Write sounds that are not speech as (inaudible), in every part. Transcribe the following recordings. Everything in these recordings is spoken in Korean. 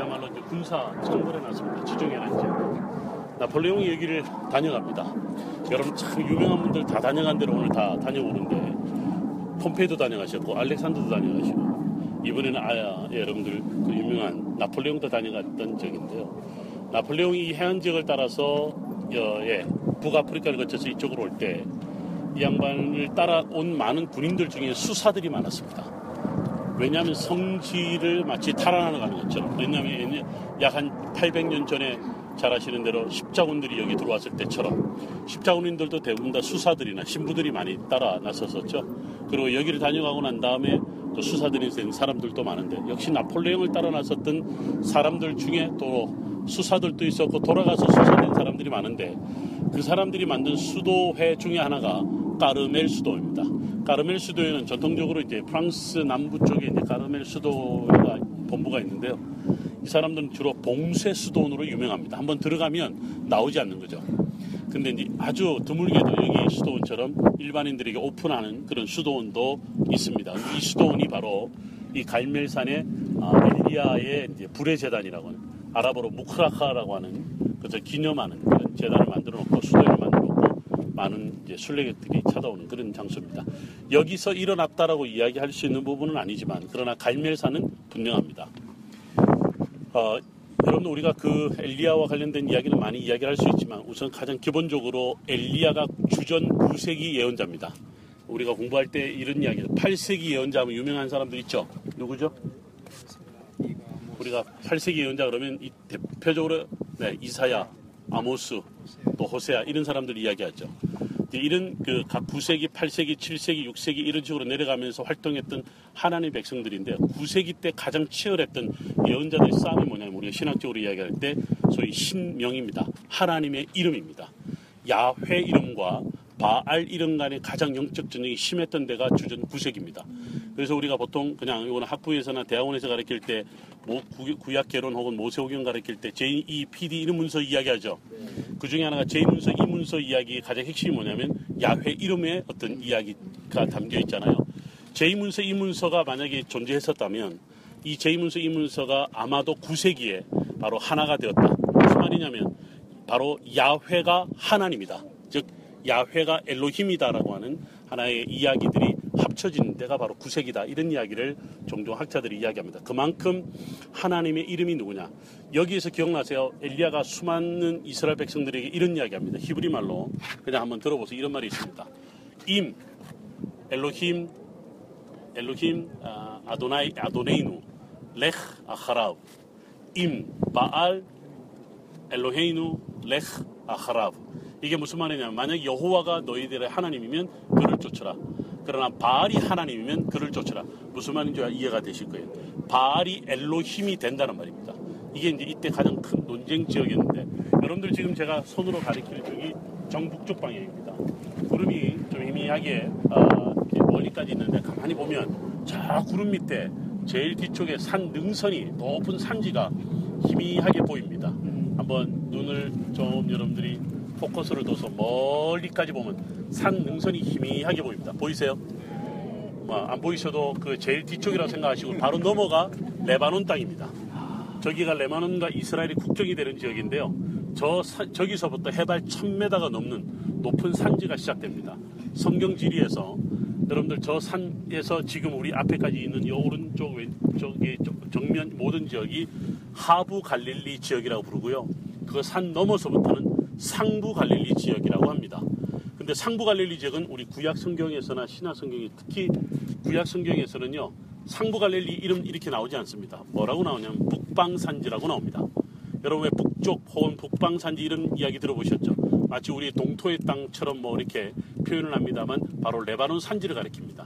그야말로 이제 군사 정벌에 났습니다. 지중해란 지역. 나폴레옹이 여기를 다녀갑니다. 여러분 참 유명한 분들 다 다녀간 대로 오늘 다 다녀오는데 폼페이도 다녀가셨고 알렉산더도 다녀가시고 이번에는 아야 예, 여러분들 그 유명한 나폴레옹도 다녀갔던 적인데요. 나폴레옹이 이 해안 지역을 따라서 어, 예, 북아프리카를 거쳐서 이쪽으로 올 때 이 양반을 따라온 많은 군인들 중에 수사들이 많았습니다. 왜냐하면 성지를 마치 탈환하러 가는 것처럼 왜냐하면 약 한 800년 전에 잘 아시는 대로 십자군들이 여기 들어왔을 때처럼 십자군인들도 대부분 다 수사들이나 신부들이 많이 따라 나섰었죠. 그리고 여기를 다녀가고 난 다음에 또 수사들이 된 사람들도 많은데 역시 나폴레옹을 따라 나섰던 사람들 중에 또 수사들도 있었고 돌아가서 수사된 사람들이 많은데 그 사람들이 만든 수도회 중에 하나가 까르멜 수도입니다. 까르멜 수도에는 전통적으로 이제 프랑스 남부 쪽에 이제 까르멜 수도가 본부가 있는데요. 이 사람들은 주로 봉쇄 수도원으로 유명합니다. 한번 들어가면 나오지 않는 거죠. 근데 이제 아주 드물게도 여기 수도원처럼 일반인들에게 오픈하는 그런 수도원도 있습니다. 이 수도원이 바로 이 갈멜산의 아, 엘리야의 이제 불의 재단이라고 하는 아랍어로 무크라카라고 하는 그저 기념하는 그런 재단을 만들어 놓고 놓고 많은 순례객들이 찾아오는 그런 장소입니다. 여기서 일어났다라고 이야기할 수 있는 부분은 아니지만 그러나 갈멜산은 분명합니다. 어, 여러분 우리가 그 엘리야와 관련된 이야기는 많이 이야기를 할수 있지만 우선 가장 기본적으로 엘리야가 주전 9세기 예언자입니다. 우리가 공부할 때 이런 이야기를 8세기 예언자 하면 유명한 사람들 있죠. 누구죠? 우리가 8세기 예언자 그러면 이 대표적으로 네, 이사야, 아모스, 또 호세아 이런 사람들 이야기하죠. 이런 그 각 9세기, 8세기, 7세기, 6세기 이런 식으로 내려가면서 활동했던 하나님의 백성들인데 9세기 때 가장 치열했던 예언자들의 싸움이 뭐냐면 우리가 신학적으로 이야기할 때 소위 신명입니다. 하나님의 이름입니다. 야훼 이름과 바알 이름 간의 가장 영적 전쟁이 심했던 데가 주전 9세기입니다. 그래서 우리가 보통 그냥 이거는 학부에서나 대학원에서 가르칠 때뭐 구약 개론 혹은 모세오경 가르칠 때 제2PD 이런 문서 이야기하죠. 그 중에 하나가 제2문서, 이 문서 이야기의 가장 핵심이 뭐냐면 야훼 이름의 어떤 이야기가 담겨 있잖아요. 제2문서, 이 문서가 만약에 존재했었다면 이 제2문서, 이 문서가 아마도 9세기에 바로 하나가 되었다. 무슨 말이냐면 바로 야훼가 하나님이다. 즉 야훼가 엘로힘이다라고 하는 하나의 이야기들이 합쳐진 데가 바로 구색이다 이런 이야기를 종종 학자들이 이야기합니다. 그만큼 하나님의 이름이 누구냐? 여기에서 기억나세요? 엘리야가 수많은 이스라엘 백성들에게 이런 이야기합니다. 히브리 말로 그냥 한번 들어보세요. 이런 말이 있습니다. 임 엘로힘 엘로힘 아, 아도나이 아도네이누 레흐 아하라우 임 바알 엘로헤이누 레흐 아하라우 이게 무슨 말이냐면 만약 여호와가 너희들의 하나님이면 그를 쫓으라. 그러나 바알이 하나님이면 그를 쫓으라. 무슨 말인지 이해가 되실 거예요. 바알이 엘로힘이 된다는 말입니다. 이게 이제 이때 가장 큰 논쟁 지역이었는데 여러분들 지금 제가 손으로 가리키는 쪽이 정북쪽 방향입니다. 구름이 좀 희미하게 어, 멀리까지 있는데 가만히 보면 저 구름 밑에 제일 뒤쪽에 산 능선이 높은 산지가 희미하게 보입니다. 한번 눈을 좀 여러분들이 포커스를 둬서 멀리까지 보면 산 능선이 희미하게 보입니다. 보이세요? 뭐안 보이셔도 그 제일 뒤쪽이라고 생각하시고 바로 넘어가 레바논 땅입니다. 저기가 레바논과 이스라엘이 국경이 되는 지역인데요. 저 사, 저기서부터 해발 1000m가 넘는 높은 산지가 시작됩니다. 성경 지리에서 여러분들 저 산에서 지금 우리 앞에까지 있는 이 오른쪽 왼쪽의 정면 모든 지역이 하부 갈릴리 지역이라고 부르고요. 그 산 넘어서부터는 상부 갈릴리 지역이라고 합니다. 근데 상부 갈릴리 지역은 우리 구약 성경에서나 신약 성경에 특히 구약 성경에서는요. 상부 갈릴리 이름 이렇게 나오지 않습니다. 뭐라고 나오냐면 북방산지라고 나옵니다. 여러분 왜 북쪽 혹은 북방산지 이런 이야기 들어보셨죠? 마치 우리 동토의 땅처럼 뭐 이렇게 표현을 합니다만 바로 레바논 산지를 가리킵니다.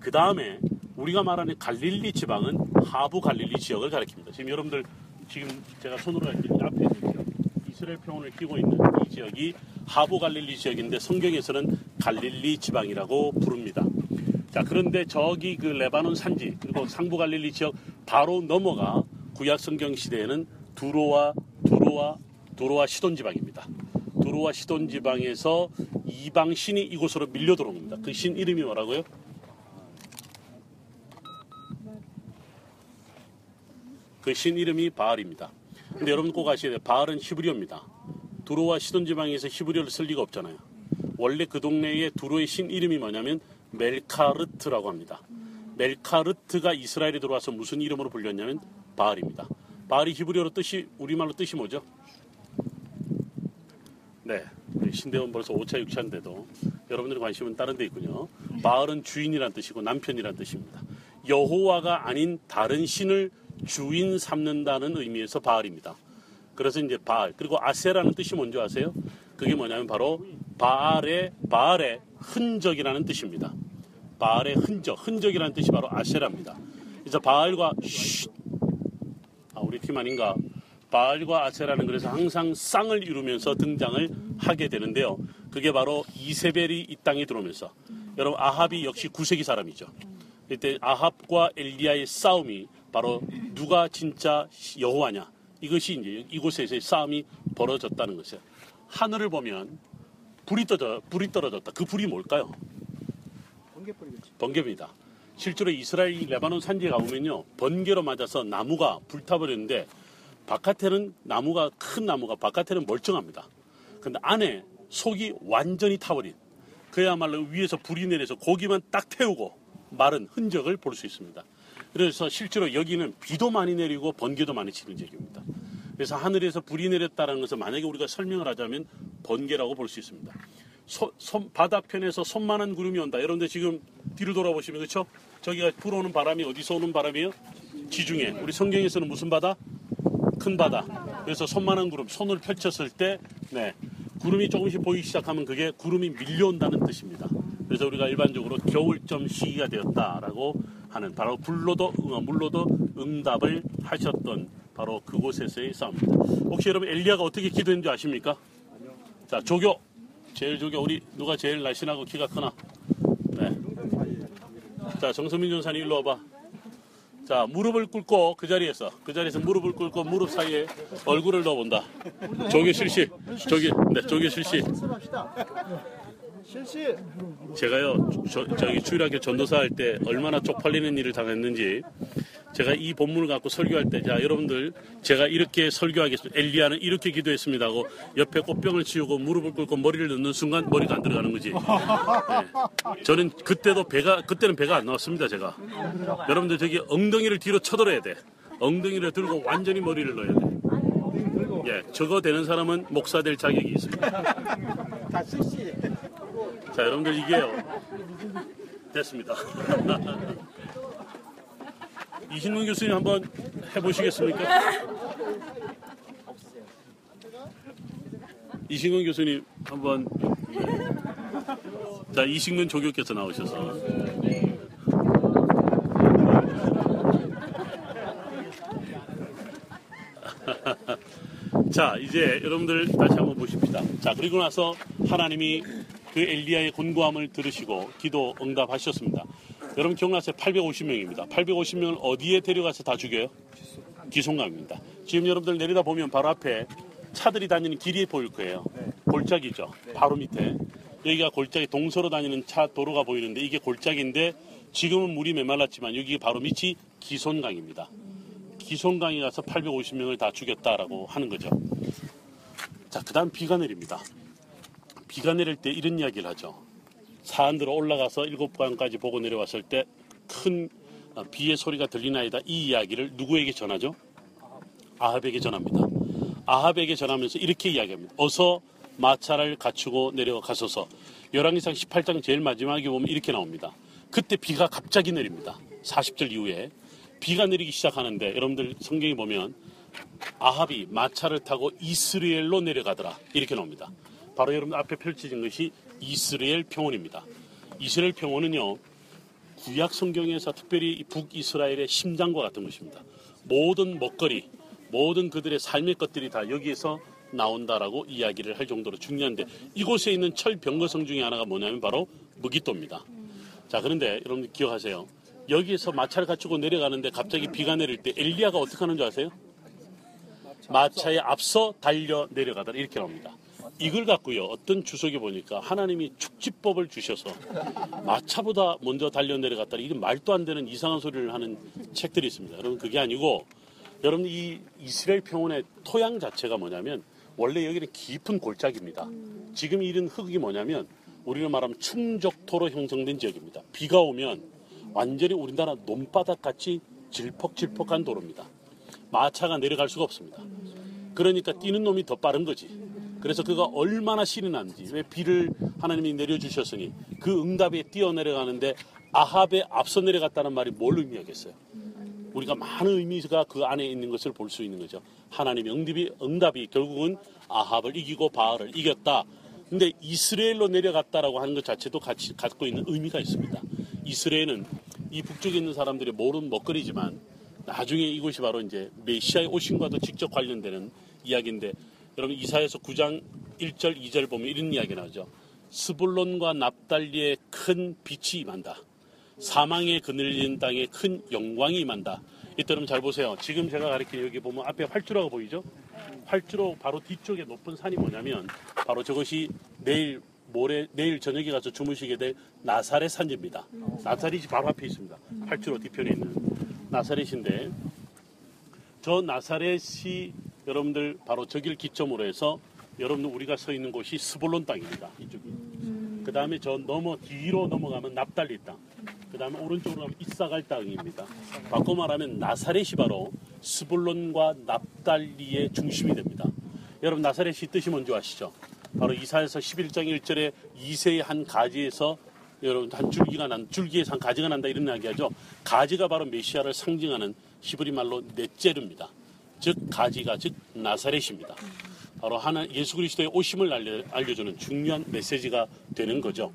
그 다음에 우리가 말하는 갈릴리 지방은 하부 갈릴리 지역을 가리킵니다. 지금 여러분들 지금 제가 손으로 할때 앞에 이스라엘 평원을 끼고 있는 이 지역이 하부 갈릴리 지역인데 성경에서는 갈릴리 지방이라고 부릅니다. 자, 그런데 저기 그 레바논 산지 그리고 상부 갈릴리 지역 바로 넘어가 구약 성경 시대에는 두로와 두로와 두로와 시돈 지방입니다. 두로와 시돈 지방에서 이방 신이 이곳으로 밀려 들어옵니다. 그 신 이름이 뭐라고요? 그 신 이름이 바알입니다. 근데 여러분 꼭 아셔야 돼요. 바알은 히브리어입니다. 두로와 시돈 지방에서 히브리어를 쓸 리가 없잖아요. 원래 그 동네의 두로의 신 이름이 뭐냐면 멜카르트라고 합니다. 멜카르트가 이스라엘에 들어와서 무슨 이름으로 불렸냐면 바알입니다. 바알이 히브리어로 뜻이 우리말로 뜻이 뭐죠? 네, 신대원 벌써 5차 6차인데도 여러분들의 관심은 다른 데 있군요. 바알은 주인이란 뜻이고 남편이란 뜻입니다. 여호와가 아닌 다른 신을 주인 삼는다는 의미에서 바알입니다. 그래서 이제 바알 그리고 아세라는 뜻이 뭔지 아세요? 그게 뭐냐면 바로 바알의 바알의 흔적이라는 뜻입니다. 바알의 흔적, 흔적이라는 뜻이 바로 아세라입니다. 그래서 바알과 쉿, 아 우리 팀 아닌가? 바알과 아세라는 그래서 항상 쌍을 이루면서 등장을 하게 되는데요. 그게 바로 이세벨이 이 땅에 들어오면서 여러분 아합이 역시 9세기 사람이죠. 이때 아합과 엘리야의 싸움이 바로 누가 진짜 여호와냐 이것이 이제 이곳에서의 싸움이 벌어졌다는 것이에요. 하늘을 보면 불이 떨어져 불이 떨어졌다. 그 불이 뭘까요? 번개불이겠지. 번개입니다. 실제로 이스라엘 레바논 산지에 가보면요 번개로 맞아서 나무가 불타버렸는데 바깥에는 나무가 큰 나무가 바깥에는 멀쩡합니다. 근데 안에 속이 완전히 타버린 그야말로 위에서 불이 내려서 고기만 딱 태우고 마른 흔적을 볼 수 있습니다. 그래서 실제로 여기는 비도 많이 내리고 번개도 많이 치는 지역입니다. 그래서 하늘에서 불이 내렸다는 것은 만약에 우리가 설명을 하자면 번개라고 볼 수 있습니다. 소- 손- 바다편에서 손만한 구름이 온다. 여러분들 지금 뒤로 돌아보시면 그렇죠? 저기가 불어오는 바람이 어디서 오는 바람이에요? 지중해. 우리 성경에서는 무슨 바다? 큰 바다. 그래서 손만한 구름, 손을 펼쳤을 때, 네, 구름이 조금씩 보이기 시작하면 그게 구름이 밀려온다는 뜻입니다. 그래서 우리가 일반적으로 겨울점 시기가 되었다라고 하는 바로 불로도 어, 물로도 응답을 하셨던 바로 그곳에서의 싸움입니다. 혹시 여러분 엘리야가 어떻게 기도했는지 아십니까? 자 조교 제일 조교 우리 누가 제일 날씬하고 키가 크나? 네. 자 정선민 전사님 일로 와봐. 자 무릎을 꿇고 그 자리에서 그 자리에서 무릎을 꿇고 무릎 사이에 얼굴을 넣어본다. 조교 실시. 조교 네 조교 실시. 제가요 저, 저기 주일학교 전도사 할 때 얼마나 쪽팔리는 일을 당했는지 제가 이 본문을 갖고 설교할 때 자 여러분들 제가 이렇게 설교하겠습니다 엘리야는 이렇게 기도했습니다 하고 옆에 꽃병을 치우고 무릎을 꿇고 머리를 넣는 순간 머리가 안 들어가는 거지. 네. 저는 그때도 배가 그때는 배가 안 나왔습니다 제가. 여러분들 저기 엉덩이를 뒤로 쳐들어야 돼. 엉덩이를 들고 완전히 머리를 넣어야 돼. 예, 저거 되는 사람은 목사 될 자격이 있습니다. 자, 여러분들 이게요. 됐습니다. (laughs) 이신문 교수님 한번 해보시겠습니까? 이신근 교수님 한번 자 이신근 조교께서 나오셔서 (laughs) 자 이제 여러분들 다시 한번 보십시다. 자 그리고 나서 하나님이 그 엘리야의 곤고함을 들으시고 기도 응답하셨습니다. 여러분 기억나세요? 850명입니다. 850명을 어디에 데려가서 다 죽여요? 기송강입니다. 지금 여러분들 내리다 보면 바로 앞에 차들이 다니는 길이 보일 거예요. 골짜기죠. 바로 밑에. 여기가 골짜기 동서로 다니는 차 도로가 보이는데 이게 골짜기인데 지금은 물이 메말랐지만 여기 바로 밑이 기손강입니다. 기손강에 가서 850명을 다 죽였다라고 하는 거죠. 자, 그 다음 비가 내립니다. 비가 내릴 때 이런 이야기를 하죠. 사안들어 올라가서 일곱 강까지 보고 내려왔을 때 큰 비의 소리가 들리나이다. 이 이야기를 누구에게 전하죠? 아합에게 전합니다. 아합에게 전하면서 이렇게 이야기합니다. 어서 마차를 갖추고 내려가소서. 열왕기상 18장 제일 마지막에 보면 이렇게 나옵니다. 그때 비가 갑자기 내립니다. 40절 이후에 비가 내리기 시작하는데 여러분들 성경에 보면 아합이 마차를 타고 이스라엘로 내려가더라 이렇게 나옵니다. 바로 여러분 앞에 펼쳐진 것이 이스라엘 평원입니다. 이스라엘 평원은요 구약 성경에서 특별히 이 북이스라엘의 심장과 같은 것입니다. 모든 먹거리, 모든 그들의 삶의 것들이 다 여기에서 나온다라고 이야기를 할 정도로 중요한데 이곳에 있는 철병거성 중에 하나가 뭐냐면 바로 무기또입니다. 자 그런데 여러분들 기억하세요. 여기에서 마차를 갖추고 내려가는데 갑자기 비가 내릴 때 엘리야가 어떻게 하는 줄 아세요? 마차에 앞서 달려 내려가더라 이렇게 나옵니다. 이걸 갖고요 어떤 주석에 보니까 하나님이 축지법을 주셔서 마차보다 먼저 달려 내려갔다 이런 말도 안 되는 이상한 소리를 하는 책들이 있습니다. 여러분 그게 아니고 여러분 이 이스라엘 평원의 토양 자체가 뭐냐면 원래 여기는 깊은 골짜기입니다. 지금 이런 흙이 뭐냐면 우리로 말하면 충적토로 형성된 지역입니다. 비가 오면 완전히 우리나라 논바닥 같이 질퍽질퍽한 도로입니다. 마차가 내려갈 수가 없습니다. 그러니까 뛰는 놈이 더 빠른 거지. 그래서 그가 얼마나 신이 난지 왜 비를 하나님이 내려주셨으니 그 응답에 뛰어 내려가는데 아합에 앞서 내려갔다는 말이 뭘 의미하겠어요? 우리가 많은 의미가 그 안에 있는 것을 볼 수 있는 거죠. 하나님의 응답이, 응답이 결국은 아합을 이기고 바알을 이겼다. 근데 이스라엘로 내려갔다라고 하는 것 자체도 같이 갖고 있는 의미가 있습니다. 이스라엘은 이 북쪽에 있는 사람들이 모르는 먹거리지만 나중에 이곳이 바로 이제 메시아의 오심과도 직접 관련되는 이야기인데 여러분 이사에서 9장 1절 2절 보면 이런 이야기 나오죠. 스불론과 납달리의 큰 빛이 임한다. 사망의 그늘진 땅에 큰 영광이 임한다. 이때 여러분 잘 보세요. 지금 제가 가리킨 여기 보면 앞에 활주로가 보이죠? 활주로 바로 뒤쪽에 높은 산이 뭐냐면 바로 저것이 내일 모레 내일 저녁에 가서 주무시게 될 나사렛 산지입니다. 나사렛이 바로 앞에 있습니다. 활주로 뒤편에 있는 나사렛인데 저 나사렛이 여러분들 바로 저길 기점으로 해서 여러분들 우리가 서 있는 곳이 스볼론 땅입니다. 이쪽이. 그 다음에 저 넘어 뒤로 넘어가면 납달리 땅. 그 다음에 오른쪽으로 가면 이사갈 땅입니다. 바꿔 말하면 나사렛이 바로 스불론과 납달리의 중심이 됩니다. 여러분 나사렛이 뜻이 뭔지 아시죠? 바로 이사에서 11장 1절에 이세의 한 가지에서 여러분 한 줄기가 난 줄기에서 한 가지가 난다 이런 이야기하죠. 가지가 바로 메시아를 상징하는 히브리 말로 넷제르입니다. 즉 가지가 즉 나사렛입니다. 바로 하나 예수 그리스도의 오심을 알려, 알려주는 중요한 메시지가 되는 거죠.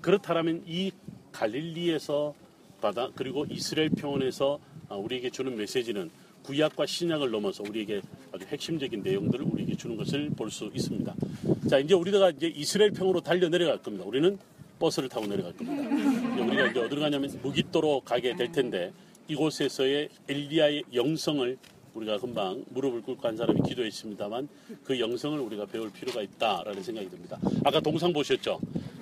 그렇다면 이 갈릴리에서 바다 그리고 이스라엘 평원에서 아, 우리에게 주는 메시지는 구약과 신약을 넘어서 우리에게 아주 핵심적인 내용들을 우리에게 주는 것을 볼 수 있습니다. 자 이제 우리가 이제 이스라엘 평으로 달려 내려갈 겁니다. 우리는 버스를 타고 내려갈 겁니다. 이제 우리가 이제 어디로 가냐면 무기또로 가게 될 텐데 이곳에서의 엘리야의 영성을 우리가 금방 무릎을 꿇고 한 사람이 기도했습니다만 그 영성을 우리가 배울 필요가 있다라는 생각이 듭니다. 아까 동상 보셨죠?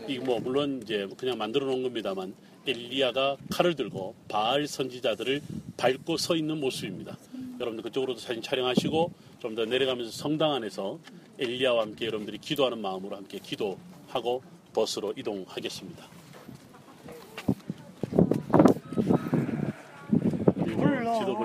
이 뭐 물론 이제 그냥 만들어 놓은 겁니다만 엘리야가 칼을 들고 바알 선지자들을 밟고 서 있는 모습입니다. 여러분들 그쪽으로도 사진 촬영하시고 좀 더 내려가면서 성당 안에서 엘리야와 함께 여러분들이 기도하는 마음으로 함께 기도하고 버스로 이동하겠습니다. 지도